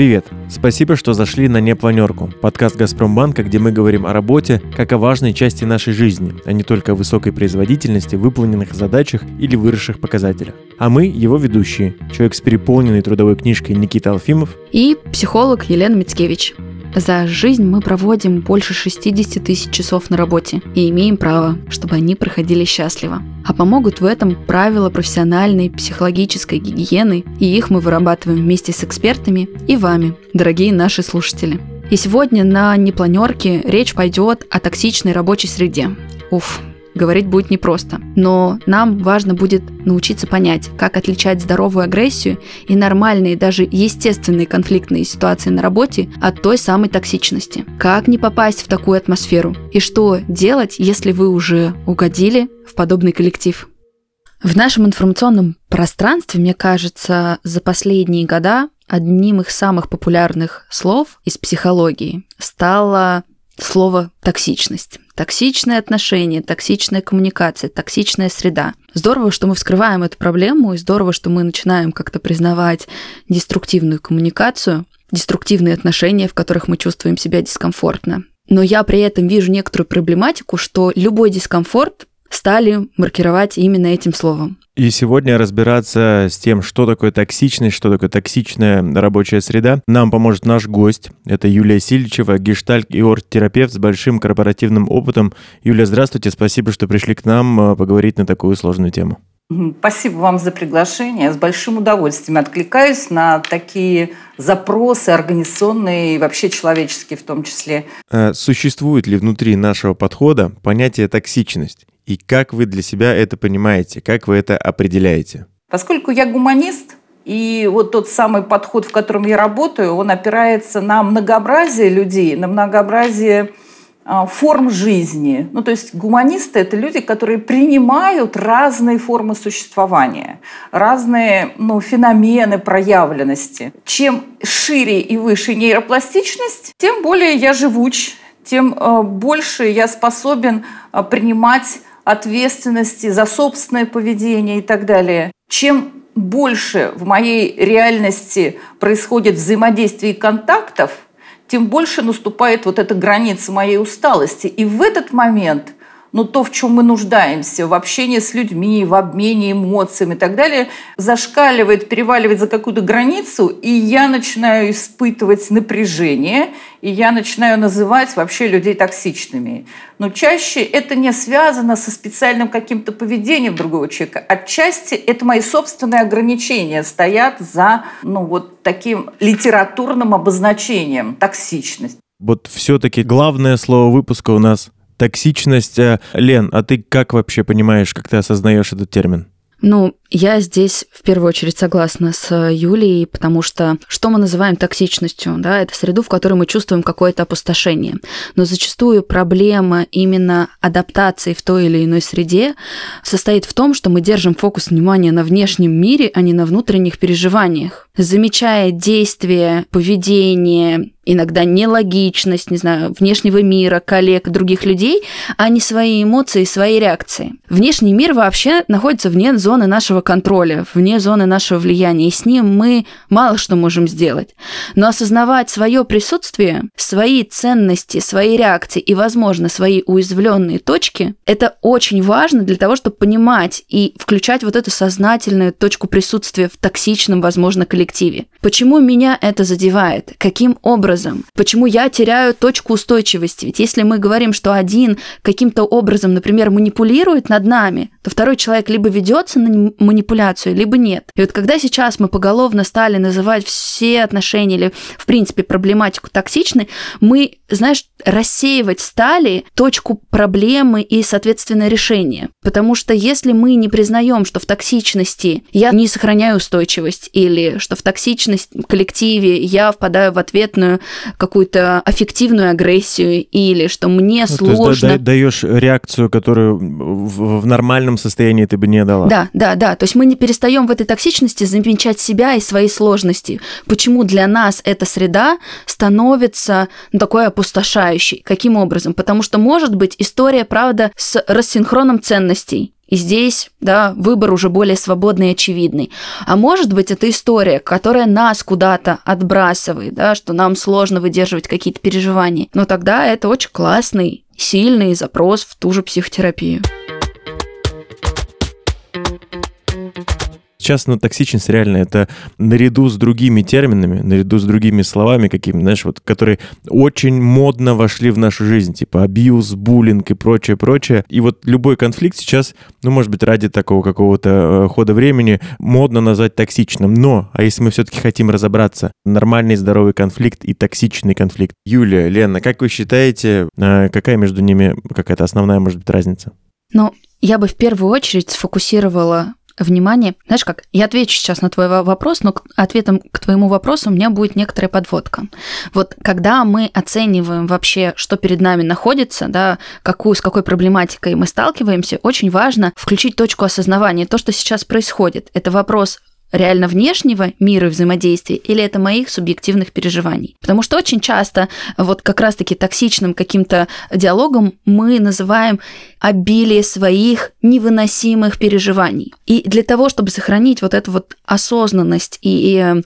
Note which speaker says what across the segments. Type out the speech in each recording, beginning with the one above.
Speaker 1: Привет! Спасибо, что зашли на «Непланерку» – подкаст «Газпромбанка», где мы говорим о работе как о важной части нашей жизни, а не только о высокой производительности, выполненных задачах или выросших показателях. А мы – его ведущие, человек с переполненной трудовой книжкой Никита Алфимов
Speaker 2: и психолог Елена Мицкевич. За жизнь мы проводим больше 60 тысяч часов на работе и имеем право, чтобы они проходили счастливо. А помогут в этом правила профессиональной психологической гигиены, и их мы вырабатываем вместе с экспертами и вами, дорогие наши слушатели. И сегодня на непланерке речь пойдет о токсичной рабочей среде. Уф, говорить будет непросто. Но нам важно будет научиться понять, как отличать здоровую агрессию и нормальные, даже естественные конфликтные ситуации на работе от той самой токсичности. Как не попасть в такую атмосферу? И что делать, если вы уже угодили в подобный коллектив? В нашем информационном пространстве, мне кажется, за последние года одним из самых популярных слов из психологии стало слово токсичность. Токсичные отношения, токсичная коммуникация, токсичная среда. Здорово, что мы вскрываем эту проблему, и здорово, что мы начинаем как-то признавать деструктивную коммуникацию, деструктивные отношения, в которых мы чувствуем себя дискомфортно. Но я при этом вижу некоторую проблематику, что любой дискомфорт стали маркировать именно этим словом.
Speaker 1: И сегодня разбираться с тем, что такое токсичность, что такое токсичная рабочая среда, нам поможет наш гость. Это Юлия Сильчева, гештальт и оргтерапевт с большим корпоративным опытом. Юлия, здравствуйте, спасибо, что пришли к нам э, поговорить на такую сложную тему.
Speaker 3: Спасибо вам за приглашение. С большим удовольствием откликаюсь на такие запросы организационные и вообще человеческие в том числе.
Speaker 1: Э, существует ли внутри нашего подхода понятие токсичность? И как вы для себя это понимаете? Как вы это определяете?
Speaker 3: Поскольку я гуманист, и вот тот самый подход, в котором я работаю, он опирается на многообразие людей, на многообразие а, форм жизни. Ну, то есть гуманисты – это люди, которые принимают разные формы существования, разные ну, феномены проявленности. Чем шире и выше нейропластичность, тем более я живуч, тем а, больше я способен а, принимать ответственности за собственное поведение и так далее. Чем больше в моей реальности происходит взаимодействий и контактов, тем больше наступает вот эта граница моей усталости. И в этот момент – но то, в чем мы нуждаемся, в общении с людьми, в обмене эмоциями и так далее, зашкаливает, переваливает за какую-то границу, и я начинаю испытывать напряжение, и я начинаю называть вообще людей токсичными. Но чаще это не связано со специальным каким-то поведением другого человека. Отчасти это мои собственные ограничения стоят за ну, вот таким литературным обозначением токсичность.
Speaker 1: Вот все-таки главное слово выпуска у нас Токсичность. Э, Лен, а ты как вообще понимаешь, как ты осознаешь этот термин?
Speaker 2: Ну, я здесь в первую очередь согласна с Юлией, потому что что мы называем токсичностью? Да, это среду, в которой мы чувствуем какое-то опустошение. Но зачастую проблема именно адаптации в той или иной среде состоит в том, что мы держим фокус внимания на внешнем мире, а не на внутренних переживаниях. Замечая действия, поведение, иногда нелогичность, не знаю, внешнего мира, коллег, других людей, а не свои эмоции, свои реакции. Внешний мир вообще находится вне зоны нашего контроля, вне зоны нашего влияния, и с ним мы мало что можем сделать. Но осознавать свое присутствие, свои ценности, свои реакции и, возможно, свои уязвленные точки, это очень важно для того, чтобы понимать и включать вот эту сознательную точку присутствия в токсичном, возможно, коллективе. Почему меня это задевает? Каким образом? Почему я теряю точку устойчивости? Ведь если мы говорим, что один каким-то образом, например, манипулирует над нами, то второй человек либо ведется на манипуляцию, либо нет. И вот когда сейчас мы поголовно стали называть все отношения или, в принципе, проблематику токсичной, мы, знаешь, рассеивать стали точку проблемы и, соответственно, решение. Потому что если мы не признаем, что в токсичности я не сохраняю устойчивость, или что в токсичность в коллективе я впадаю в ответную какую-то аффективную агрессию, или что мне ну, сложно... То есть да,
Speaker 1: даешь реакцию, которую в, в нормальном состоянии ты бы не дала.
Speaker 2: Да, да, да. То есть мы не перестаем в этой токсичности замечать себя и свои сложности. Почему для нас эта среда становится ну, такой опустошающей? Каким образом? Потому что может быть история, правда, с рассинхроном ценностей и здесь, да, выбор уже более свободный и очевидный. А может быть, это история, которая нас куда-то отбрасывает, да, что нам сложно выдерживать какие-то переживания. Но тогда это очень классный, сильный запрос в ту же психотерапию.
Speaker 1: Сейчас, ну, токсичность реально это наряду с другими терминами, наряду с другими словами какими, знаешь, вот, которые очень модно вошли в нашу жизнь, типа абьюз, буллинг и прочее, прочее. И вот любой конфликт сейчас, ну, может быть, ради такого какого-то э, хода времени модно назвать токсичным. Но, а если мы все-таки хотим разобраться, нормальный здоровый конфликт и токсичный конфликт. Юлия, Лена, как вы считаете, э, какая между ними какая-то основная, может быть, разница?
Speaker 2: Ну, я бы в первую очередь сфокусировала внимание. Знаешь как, я отвечу сейчас на твой вопрос, но ответом к твоему вопросу у меня будет некоторая подводка. Вот когда мы оцениваем вообще, что перед нами находится, да, какую, с какой проблематикой мы сталкиваемся, очень важно включить точку осознавания. То, что сейчас происходит, это вопрос реально внешнего мира взаимодействия или это моих субъективных переживаний. Потому что очень часто вот как раз-таки токсичным каким-то диалогом мы называем обилие своих невыносимых переживаний. И для того, чтобы сохранить вот эту вот осознанность и, и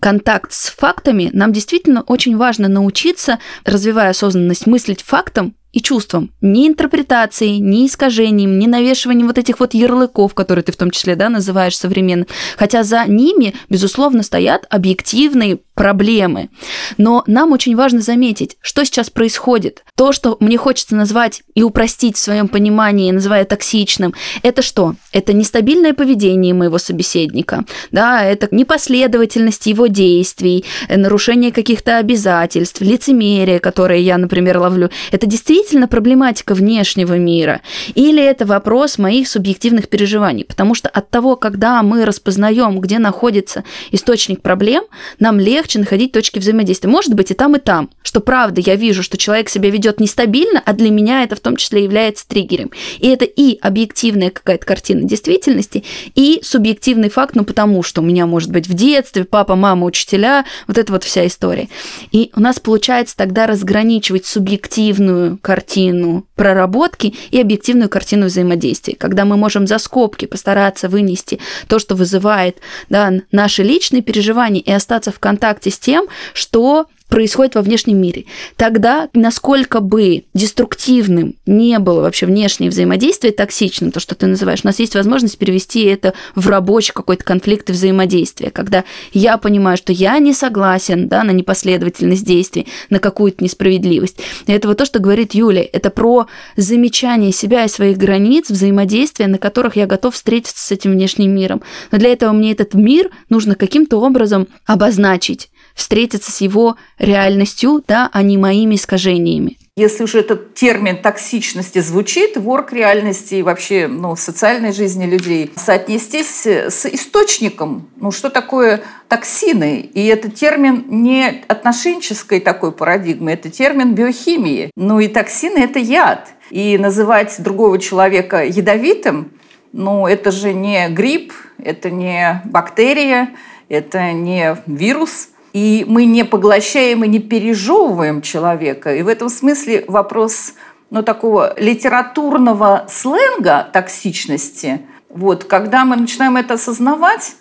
Speaker 2: контакт с фактами, нам действительно очень важно научиться, развивая осознанность, мыслить фактом и чувством. Ни интерпретацией, ни искажением, ни навешиванием вот этих вот ярлыков, которые ты в том числе да, называешь современными. Хотя за ними, безусловно, стоят объективные проблемы. Но нам очень важно заметить, что сейчас происходит. То, что мне хочется назвать и упростить в своем понимании, называя токсичным, это что? Это нестабильное поведение моего собеседника, да, это непоследовательность его действий, нарушение каких-то обязательств, лицемерие, которое я, например, ловлю. Это действительно действительно проблематика внешнего мира, или это вопрос моих субъективных переживаний. Потому что от того, когда мы распознаем, где находится источник проблем, нам легче находить точки взаимодействия. Может быть, и там, и там. Что правда, я вижу, что человек себя ведет нестабильно, а для меня это в том числе является триггером. И это и объективная какая-то картина действительности, и субъективный факт, ну потому что у меня, может быть, в детстве папа, мама, учителя, вот это вот вся история. И у нас получается тогда разграничивать субъективную картину картину проработки и объективную картину взаимодействия, когда мы можем за скобки постараться вынести то, что вызывает да, наши личные переживания и остаться в контакте с тем, что происходит во внешнем мире. Тогда, насколько бы деструктивным не было вообще внешнее взаимодействие, токсичным, то, что ты называешь, у нас есть возможность перевести это в рабочий какой-то конфликт и взаимодействие, когда я понимаю, что я не согласен да, на непоследовательность действий, на какую-то несправедливость. И это вот то, что говорит Юля, это про замечание себя и своих границ, взаимодействия, на которых я готов встретиться с этим внешним миром. Но для этого мне этот мир нужно каким-то образом обозначить встретиться с его реальностью, да, а не моими искажениями.
Speaker 3: Если уже этот термин токсичности звучит, ворк реальности и вообще ну, социальной жизни людей, соотнестись с источником. Ну, что такое токсины? И это термин не отношенческой такой парадигмы, это термин биохимии. Ну и токсины – это яд. И называть другого человека ядовитым, ну, это же не грипп, это не бактерия, это не вирус – и мы не поглощаем и не пережевываем человека. И в этом смысле вопрос ну, такого литературного сленга токсичности, вот, когда мы начинаем это осознавать,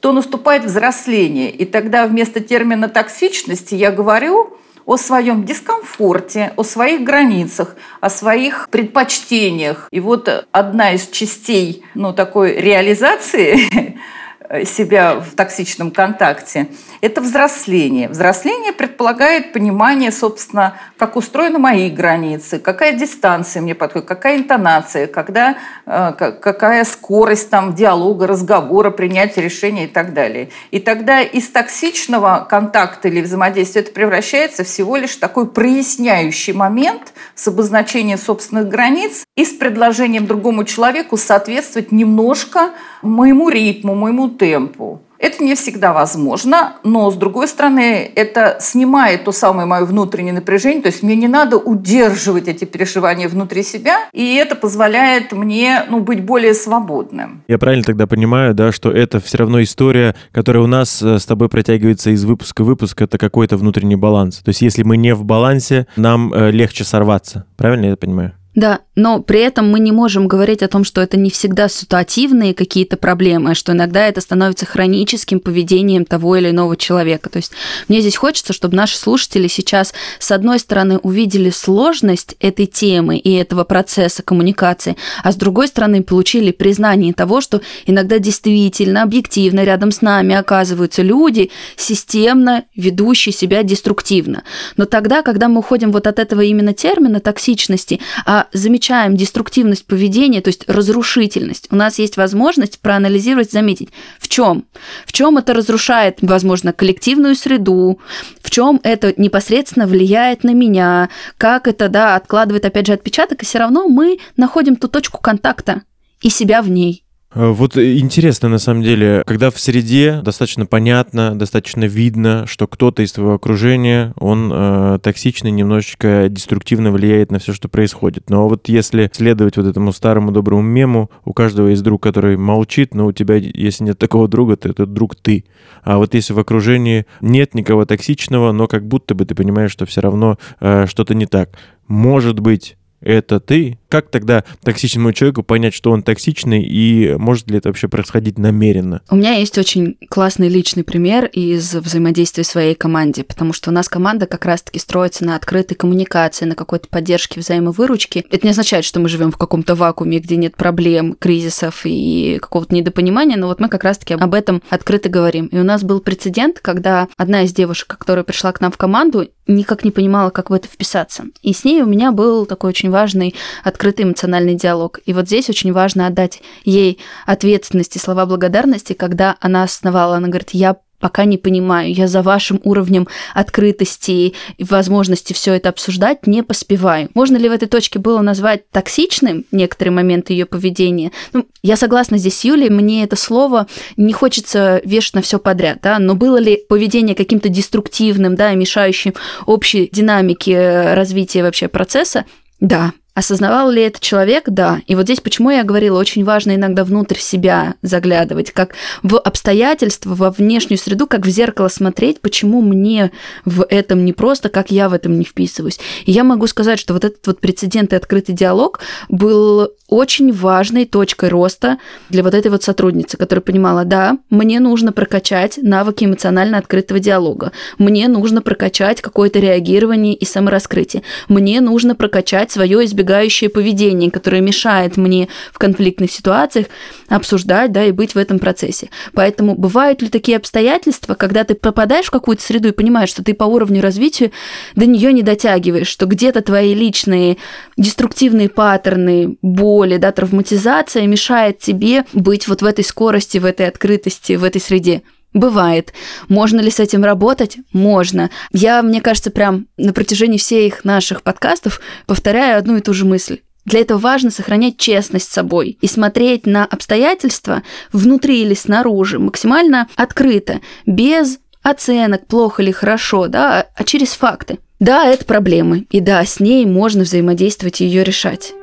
Speaker 3: то наступает взросление. И тогда вместо термина токсичности я говорю о своем дискомфорте, о своих границах, о своих предпочтениях. И вот одна из частей ну, такой реализации себя в токсичном контакте, это взросление. Взросление предполагает понимание, собственно, как устроены мои границы, какая дистанция мне подходит, какая интонация, когда, э, какая скорость там диалога, разговора, принятия решения и так далее. И тогда из токсичного контакта или взаимодействия это превращается всего лишь такой проясняющий момент с обозначением собственных границ и с предложением другому человеку соответствовать немножко моему ритму, моему темпу. Это не всегда возможно, но, с другой стороны, это снимает то самое мое внутреннее напряжение, то есть мне не надо удерживать эти переживания внутри себя, и это позволяет мне ну, быть более свободным.
Speaker 1: Я правильно тогда понимаю, да, что это все равно история, которая у нас э, с тобой протягивается из выпуска в выпуск, это какой-то внутренний баланс. То есть если мы не в балансе, нам э, легче сорваться. Правильно я это понимаю?
Speaker 2: Да, но при этом мы не можем говорить о том, что это не всегда ситуативные какие-то проблемы, а что иногда это становится хроническим поведением того или иного человека. То есть мне здесь хочется, чтобы наши слушатели сейчас, с одной стороны, увидели сложность этой темы и этого процесса коммуникации, а с другой стороны, получили признание того, что иногда действительно, объективно рядом с нами оказываются люди, системно ведущие себя деструктивно. Но тогда, когда мы уходим вот от этого именно термина токсичности, а замечаем деструктивность поведения, то есть разрушительность, у нас есть возможность проанализировать, заметить, в чем? В чем это разрушает, возможно, коллективную среду, в чем это непосредственно влияет на меня, как это, да, откладывает, опять же, отпечаток, и все равно мы находим ту точку контакта и себя в ней.
Speaker 1: Э, вот интересно, на самом деле, когда в среде достаточно понятно, достаточно видно, что кто-то из твоего окружения, он э, токсичный, немножечко деструктивно влияет на все, что происходит. Но вот если следовать вот этому старому доброму мему, у каждого есть друг, который молчит, но у тебя, если нет такого друга, то этот друг ты. А вот если в окружении нет никого токсичного, но как будто бы ты понимаешь, что все равно э, что-то не так. Может быть, это ты, как тогда токсичному человеку понять, что он токсичный, и может ли это вообще происходить намеренно?
Speaker 2: У меня есть очень классный личный пример из взаимодействия своей команде, потому что у нас команда как раз-таки строится на открытой коммуникации, на какой-то поддержке, взаимовыручке. Это не означает, что мы живем в каком-то вакууме, где нет проблем, кризисов и какого-то недопонимания, но вот мы как раз-таки об этом открыто говорим. И у нас был прецедент, когда одна из девушек, которая пришла к нам в команду, никак не понимала, как в это вписаться. И с ней у меня был такой очень важный открытый эмоциональный диалог. И вот здесь очень важно отдать ей ответственность и слова благодарности, когда она основала, она говорит, я пока не понимаю. Я за вашим уровнем открытости и возможности все это обсуждать не поспеваю. Можно ли в этой точке было назвать токсичным некоторые моменты ее поведения? Ну, я согласна здесь с Юлей, мне это слово не хочется вешать на все подряд, да, но было ли поведение каким-то деструктивным, да, мешающим общей динамике развития вообще процесса? Да, Осознавал ли это человек? Да. И вот здесь почему я говорила, очень важно иногда внутрь себя заглядывать, как в обстоятельства, во внешнюю среду, как в зеркало смотреть, почему мне в этом не просто, как я в этом не вписываюсь. И я могу сказать, что вот этот вот прецедент и открытый диалог был очень важной точкой роста для вот этой вот сотрудницы, которая понимала, да, мне нужно прокачать навыки эмоционально открытого диалога, мне нужно прокачать какое-то реагирование и самораскрытие, мне нужно прокачать свое избегающее поведение, которое мешает мне в конфликтных ситуациях обсуждать, да, и быть в этом процессе. Поэтому бывают ли такие обстоятельства, когда ты попадаешь в какую-то среду и понимаешь, что ты по уровню развития до нее не дотягиваешь, что где-то твои личные деструктивные паттерны, боли, да, травматизация мешает тебе быть вот в этой скорости, в этой открытости, в этой среде. Бывает. Можно ли с этим работать? Можно. Я, мне кажется, прям на протяжении всех наших подкастов повторяю одну и ту же мысль. Для этого важно сохранять честность с собой и смотреть на обстоятельства внутри или снаружи максимально открыто, без оценок, плохо или хорошо, да, а через факты. Да, это проблемы, и да, с ней можно взаимодействовать и ее решать.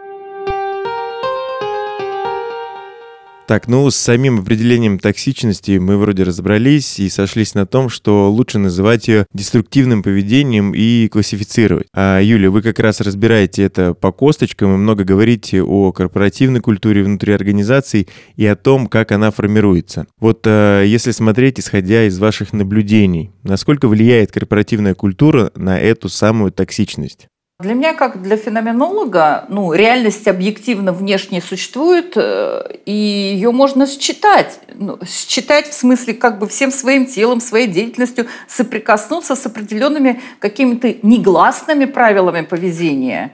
Speaker 1: Так, ну с самим определением токсичности мы вроде разобрались и сошлись на том, что лучше называть ее деструктивным поведением и классифицировать. А, Юля, вы как раз разбираете это по косточкам и много говорите о корпоративной культуре внутри организаций и о том, как она формируется. Вот а, если смотреть, исходя из ваших наблюдений, насколько влияет корпоративная культура на эту самую токсичность?
Speaker 3: Для меня, как для феноменолога, ну, реальность объективно внешне существует, э, и ее можно считать. Ну, считать в смысле как бы всем своим телом, своей деятельностью, соприкоснуться с определенными какими-то негласными правилами поведения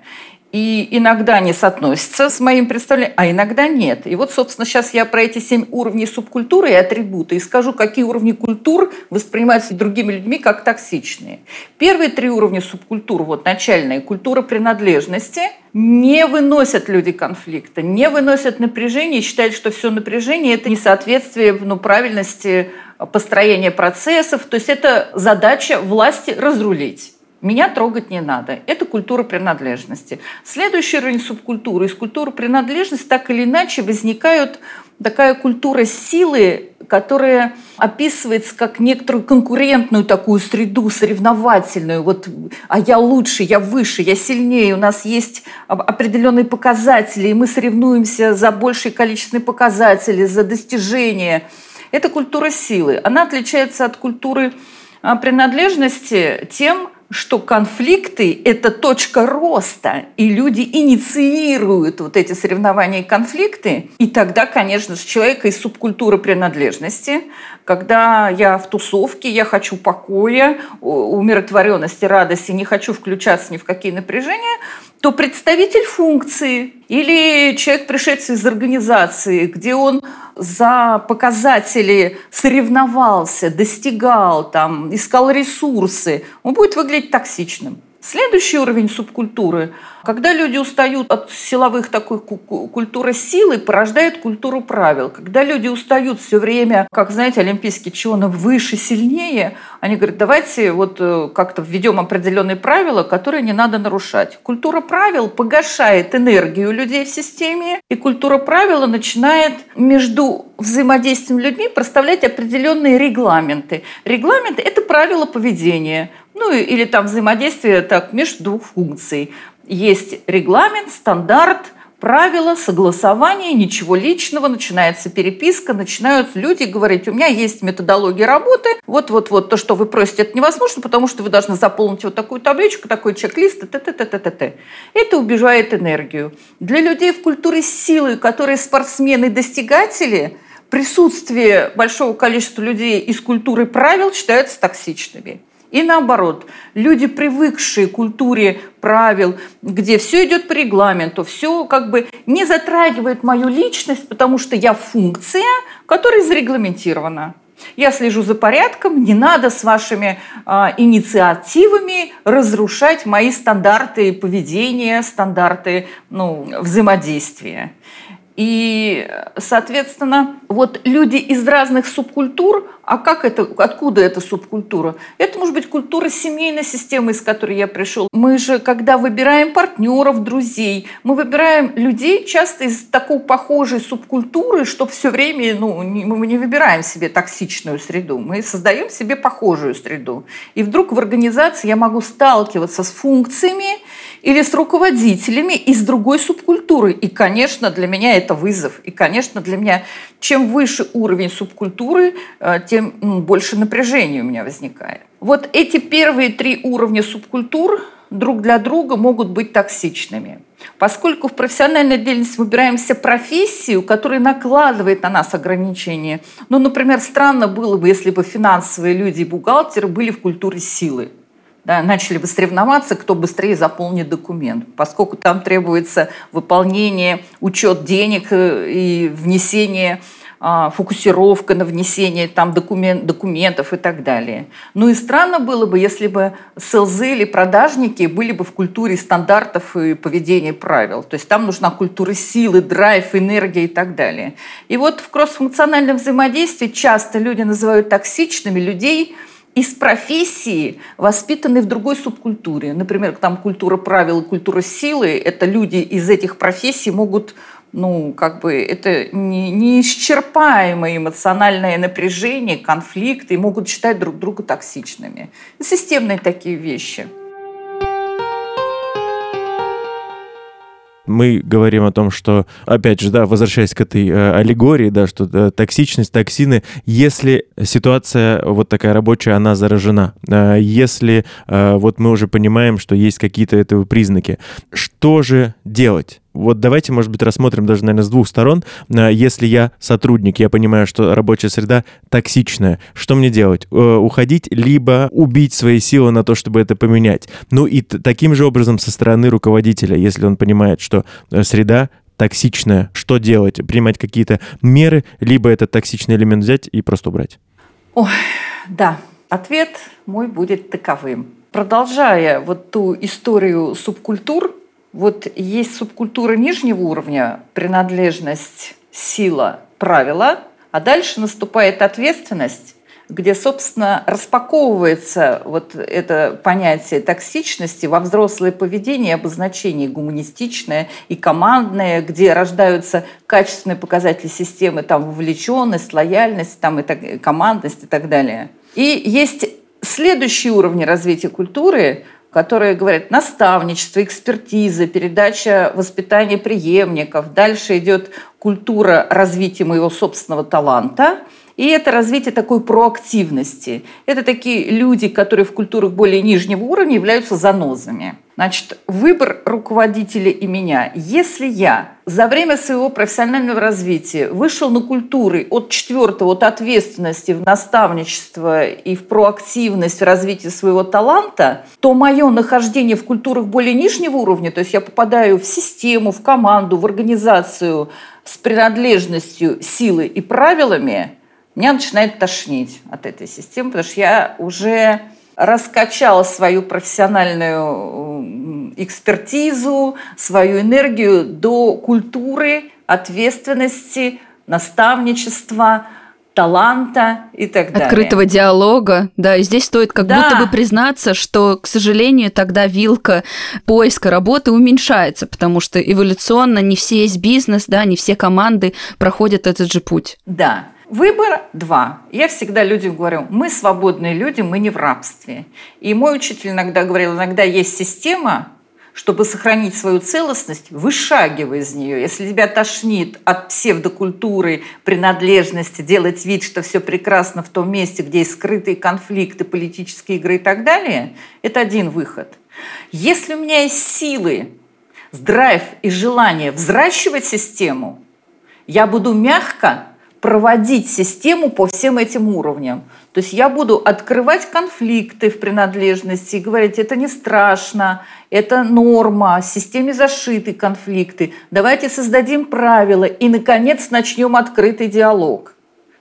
Speaker 3: и иногда не соотносится с моим представлением, а иногда нет. И вот, собственно, сейчас я про эти семь уровней субкультуры и атрибуты и скажу, какие уровни культур воспринимаются другими людьми как токсичные. Первые три уровня субкультур, вот начальная культура принадлежности, не выносят люди конфликта, не выносят напряжения считают, что все напряжение – это несоответствие ну, правильности построения процессов. То есть это задача власти разрулить. Меня трогать не надо. Это культура принадлежности. Следующий уровень субкультуры. Из культуры принадлежности так или иначе возникают такая культура силы, которая описывается как некоторую конкурентную такую среду, соревновательную. Вот, а я лучше, я выше, я сильнее, у нас есть определенные показатели, и мы соревнуемся за большее количество показателей, за достижения. Это культура силы. Она отличается от культуры а, принадлежности тем, что конфликты – это точка роста, и люди инициируют вот эти соревнования и конфликты. И тогда, конечно же, человека из субкультуры принадлежности, когда я в тусовке, я хочу покоя, умиротворенности, радости, не хочу включаться ни в какие напряжения, то представитель функции или человек, пришедший из организации, где он за показатели соревновался, достигал, там, искал ресурсы, он будет выглядеть токсичным. Следующий уровень субкультуры, когда люди устают от силовых такой культуры силы, порождает культуру правил. Когда люди устают все время, как, знаете, олимпийские чемпионы выше, сильнее, они говорят, давайте вот э, как-то введем определенные правила, которые не надо нарушать. Культура правил погашает энергию людей в системе, и культура правила начинает между взаимодействием людьми проставлять определенные регламенты. Регламенты – это правила поведения. Ну или там взаимодействие так, между двух функций. Есть регламент, стандарт, правила, согласование, ничего личного, начинается переписка, начинают люди говорить, у меня есть методология работы, вот-вот-вот, то, что вы просите, это невозможно, потому что вы должны заполнить вот такую табличку, такой чек-лист, т т т т т т Это убежает энергию. Для людей в культуре силы, которые спортсмены-достигатели, присутствие большого количества людей из культуры правил считаются токсичными. И наоборот, люди, привыкшие к культуре правил, где все идет по регламенту, все как бы не затрагивает мою личность, потому что я функция, которая зарегламентирована. Я слежу за порядком, не надо с вашими э, инициативами разрушать мои стандарты поведения, стандарты ну, взаимодействия. И, соответственно, вот люди из разных субкультур, а как это, откуда эта субкультура? Это может быть культура семейной системы, из которой я пришел. Мы же, когда выбираем партнеров, друзей, мы выбираем людей часто из такой похожей субкультуры, что все время, ну, мы не выбираем себе токсичную среду, мы создаем себе похожую среду. И вдруг в организации я могу сталкиваться с функциями, или с руководителями из другой субкультуры. И, конечно, для меня это вызов. И, конечно, для меня чем выше уровень субкультуры, э, тем больше напряжения у меня возникает. Вот эти первые три уровня субкультур друг для друга могут быть токсичными. Поскольку в профессиональной деятельности выбираемся профессию, которая накладывает на нас ограничения. Ну, например, странно было бы, если бы финансовые люди и бухгалтеры были в культуре силы да, начали бы соревноваться, кто быстрее заполнит документ, поскольку там требуется выполнение, учет денег э, и внесение а, фокусировка на внесение там документ, документов и так далее. Ну и странно было бы, если бы СЛЗ или продажники были бы в культуре стандартов и поведения правил. То есть там нужна культура силы, драйв, энергия и так далее. И вот в кроссфункциональном взаимодействии часто люди называют токсичными людей – из профессии, воспитанные в другой субкультуре. Например, там культура правил, культура силы. Это люди из этих профессий могут, ну, как бы, это не, неисчерпаемое эмоциональное напряжение, конфликты, и могут считать друг друга токсичными. Системные такие вещи –
Speaker 1: мы говорим о том, что, опять же, да, возвращаясь к этой э, аллегории, да, что да, токсичность, токсины, если ситуация вот такая рабочая, она заражена, э, если э, вот мы уже понимаем, что есть какие-то этого признаки, что же делать? Вот давайте, может быть, рассмотрим даже, наверное, с двух сторон. Э, если я сотрудник, я понимаю, что рабочая среда токсичная, что мне делать? Э, уходить, либо убить свои силы на то, чтобы это поменять? Ну и таким же образом со стороны руководителя, если он понимает, что э, среда токсичная, что делать? Принимать какие-то меры, либо этот токсичный элемент взять и просто убрать?
Speaker 3: Ой, да, ответ мой будет таковым. Продолжая вот ту историю субкультур, вот есть субкультура нижнего уровня, принадлежность, сила, правила, а дальше наступает ответственность, где, собственно, распаковывается вот это понятие токсичности во взрослое поведение, обозначение гуманистичное и командное, где рождаются качественные показатели системы, там, вовлеченность, лояльность, там, и так, командность и так далее. И есть следующие уровни развития культуры, которые говорят наставничество, экспертиза, передача воспитания преемников. Дальше идет культура развития моего собственного таланта – и это развитие такой проактивности. Это такие люди, которые в культурах более нижнего уровня являются занозами. Значит, выбор руководителя и меня. Если я за время своего профессионального развития вышел на культуры от четвертого, от ответственности в наставничество и в проактивность в развитии своего таланта, то мое нахождение в культурах более нижнего уровня, то есть я попадаю в систему, в команду, в организацию с принадлежностью силы и правилами, меня начинает тошнить от этой системы, потому что я уже раскачала свою профессиональную экспертизу, свою энергию до культуры, ответственности, наставничества, таланта и так далее.
Speaker 2: Открытого диалога, да, и здесь стоит как да. будто бы признаться, что, к сожалению, тогда вилка поиска работы уменьшается, потому что эволюционно не все есть бизнес, да, не все команды проходят этот же путь.
Speaker 3: Да. Выбор два. Я всегда людям говорю, мы свободные люди, мы не в рабстве. И мой учитель иногда говорил, иногда есть система, чтобы сохранить свою целостность, вышагивай из нее. Если тебя тошнит от псевдокультуры, принадлежности, делать вид, что все прекрасно в том месте, где есть скрытые конфликты, политические игры и так далее, это один выход. Если у меня есть силы, драйв и желание взращивать систему, я буду мягко проводить систему по всем этим уровням. То есть я буду открывать конфликты в принадлежности и говорить, это не страшно, это норма, в системе зашиты конфликты. Давайте создадим правила и, наконец, начнем открытый диалог,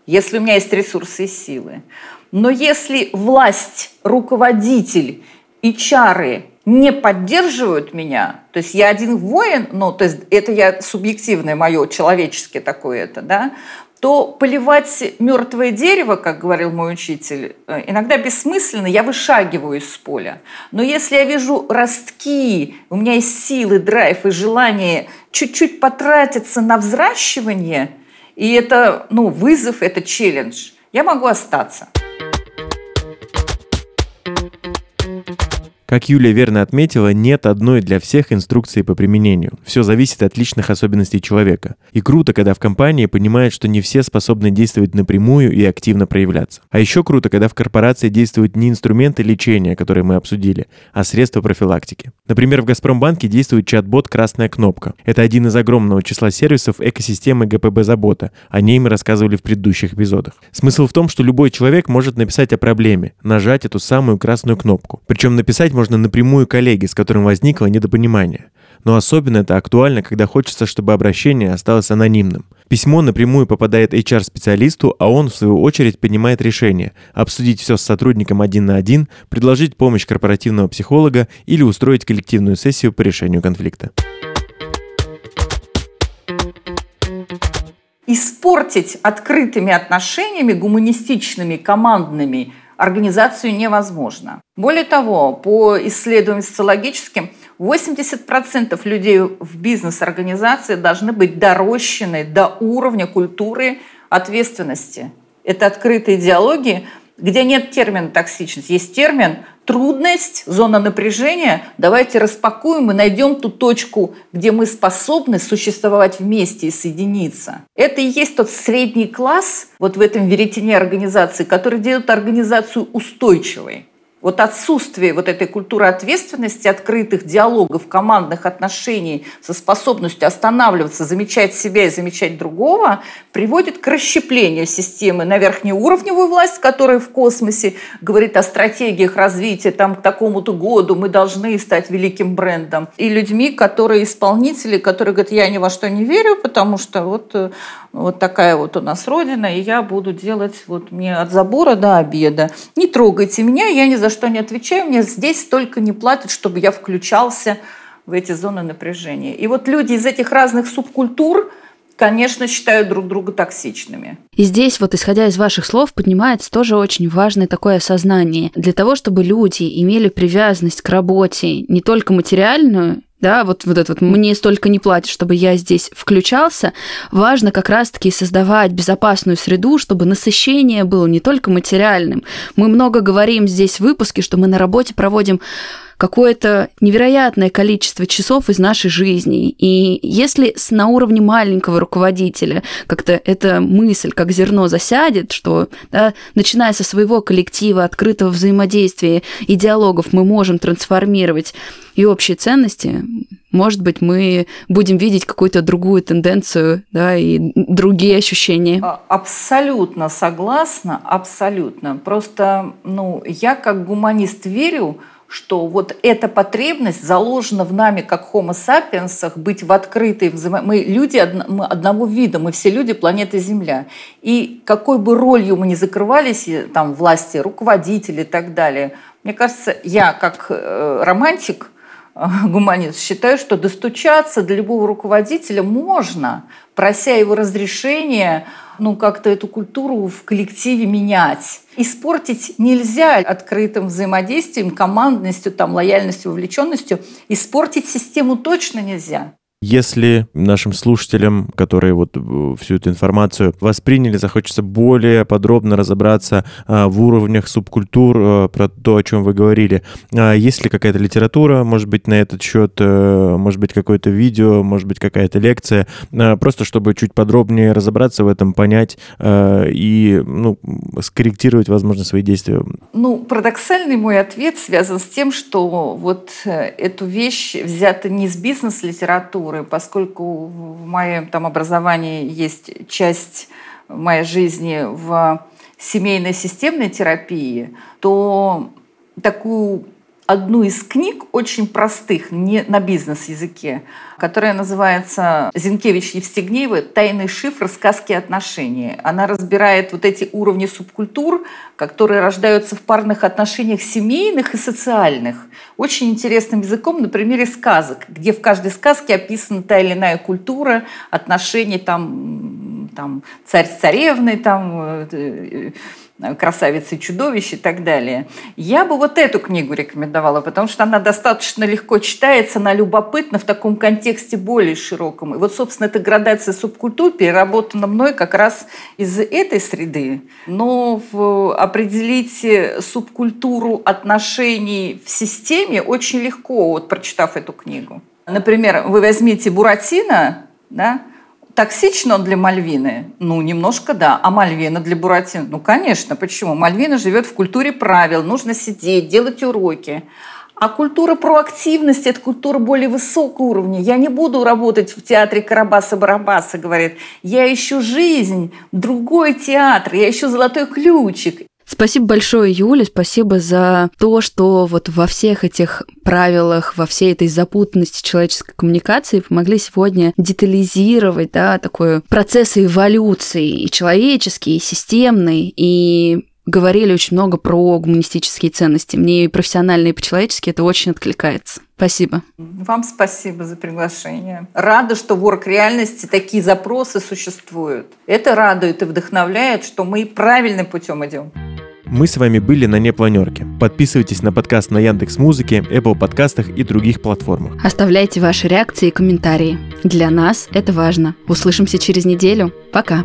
Speaker 3: если у меня есть ресурсы и силы. Но если власть, руководитель и чары не поддерживают меня, то есть я один воин, ну, то есть это я субъективное мое, человеческое такое это, да, то поливать мертвое дерево, как говорил мой учитель, э, иногда бессмысленно, я вышагиваю из поля. Но если я вижу ростки, у меня есть силы, драйв и желание чуть-чуть потратиться на взращивание, и это ну, вызов, это челлендж, я могу остаться.
Speaker 1: Как Юлия верно отметила, нет одной для всех инструкции по применению. Все зависит от личных особенностей человека. И круто, когда в компании понимают, что не все способны действовать напрямую и активно проявляться. А еще круто, когда в корпорации действуют не инструменты лечения, которые мы обсудили, а средства профилактики. Например, в Газпромбанке действует чат-бот «Красная кнопка». Это один из огромного числа сервисов экосистемы ГПБ «Забота». О ней мы рассказывали в предыдущих эпизодах. Смысл в том, что любой человек может написать о проблеме, нажать эту самую красную кнопку. Причем написать можно напрямую коллеге, с которым возникло недопонимание. Но особенно это актуально, когда хочется, чтобы обращение осталось анонимным. Письмо напрямую попадает HR-специалисту, а он, в свою очередь, принимает решение обсудить все с сотрудником один на один, предложить помощь корпоративного психолога или устроить коллективную сессию по решению конфликта.
Speaker 3: Испортить открытыми отношениями, гуманистичными, командными – организацию невозможно. Более того, по исследованиям социологическим, 80% людей в бизнес-организации должны быть дорощены до уровня культуры ответственности. Это открытые диалоги, где нет термина токсичность, есть термин трудность, зона напряжения. Давайте распакуем и найдем ту точку, где мы способны существовать вместе и соединиться. Это и есть тот средний класс вот в этом веретене организации, который делает организацию устойчивой. Вот отсутствие вот этой культуры ответственности, открытых диалогов, командных отношений со способностью останавливаться, замечать себя и замечать другого, приводит к расщеплению системы на верхнеуровневую власть, которая в космосе говорит о стратегиях развития, там к такому-то году мы должны стать великим брендом, и людьми, которые исполнители, которые говорят, я ни во что не верю, потому что вот, вот такая вот у нас родина, и я буду делать вот мне от забора до обеда. Не трогайте меня, я ни за за что не отвечаю, мне здесь столько не платят, чтобы я включался в эти зоны напряжения. И вот люди из этих разных субкультур конечно, считают друг друга токсичными.
Speaker 2: И здесь вот, исходя из ваших слов, поднимается тоже очень важное такое осознание. Для того, чтобы люди имели привязанность к работе не только материальную, да, вот, вот это вот «мне столько не платят, чтобы я здесь включался», важно как раз-таки создавать безопасную среду, чтобы насыщение было не только материальным. Мы много говорим здесь в выпуске, что мы на работе проводим какое-то невероятное количество часов из нашей жизни. И если на уровне маленького руководителя как-то эта мысль, как зерно засядет, что да, начиная со своего коллектива, открытого взаимодействия и диалогов мы можем трансформировать и общие ценности, может быть, мы будем видеть какую-то другую тенденцию, да, и другие ощущения. А,
Speaker 3: абсолютно согласна, абсолютно. Просто, ну, я как гуманист верю, что вот эта потребность заложена в нами как homo sapiens быть в открытой взаимо... Мы люди од... мы одного вида, мы все люди планеты Земля. И какой бы ролью мы ни закрывались, там власти, руководители и так далее, мне кажется, я как э, романтик, гуманист, считаю, что достучаться до любого руководителя можно, прося его разрешения ну, как-то эту культуру в коллективе менять. Испортить нельзя открытым взаимодействием, командностью, там, лояльностью, вовлеченностью. Испортить систему точно нельзя.
Speaker 1: Если нашим слушателям, которые вот э, всю эту информацию восприняли, захочется более подробно разобраться а, в уровнях субкультур, а, про то, о чем вы говорили, а, есть ли какая-то литература, может быть, на этот счет, а, может быть, какое-то видео, может быть, какая-то лекция, а, просто чтобы чуть подробнее разобраться в этом, понять и ну, скорректировать, возможно, свои действия?
Speaker 3: Ну, парадоксальный мой ответ связан с тем, что вот эту вещь взята не из бизнес-литературы, культуры, поскольку в моем там образовании есть часть моей жизни в семейной системной терапии, то такую одну из книг, очень простых, не на бизнес-языке, которая называется Зинкевич Евстигнеева «Тайный шифр. Сказки отношений». Она разбирает вот эти уровни субкультур, которые рождаются в парных отношениях семейных и социальных. Очень интересным языком на примере сказок, где в каждой сказке описана та или иная культура, отношения там, там царь с царевной, там э, красавицы и чудовищ и так далее. Я бы вот эту книгу рекомендовала, потому что она достаточно легко читается, она любопытна в таком контексте более широком. И вот, собственно, эта градация субкультур переработана мной как раз из этой среды. Но в, определить субкультуру отношений в системе очень легко, вот прочитав эту книгу. Например, вы возьмите Буратино, да, Токсичен он для Мальвины? Ну, немножко да. А Мальвина для Буратино? Ну, конечно. Почему? Мальвина живет в культуре правил. Нужно сидеть, делать уроки. А культура проактивности – это культура более высокого уровня. Я не буду работать в театре Карабаса-Барабаса, говорит. Я ищу жизнь, другой театр, я ищу золотой ключик.
Speaker 2: Спасибо большое, Юля, спасибо за то, что вот во всех этих правилах, во всей этой запутанности человеческой коммуникации помогли сегодня детализировать, да, такой процесс эволюции и человеческий, и системный, и говорили очень много про гуманистические ценности. Мне и профессионально, и по-человечески это очень откликается. Спасибо.
Speaker 3: Вам спасибо за приглашение. Рада, что в Work реальности такие запросы существуют. Это радует и вдохновляет, что мы правильным путем идем.
Speaker 1: Мы с вами были на Непланерке. Подписывайтесь на подкаст на Яндекс Музыке, Apple подкастах и других платформах.
Speaker 2: Оставляйте ваши реакции и комментарии. Для нас это важно. Услышимся через неделю. Пока.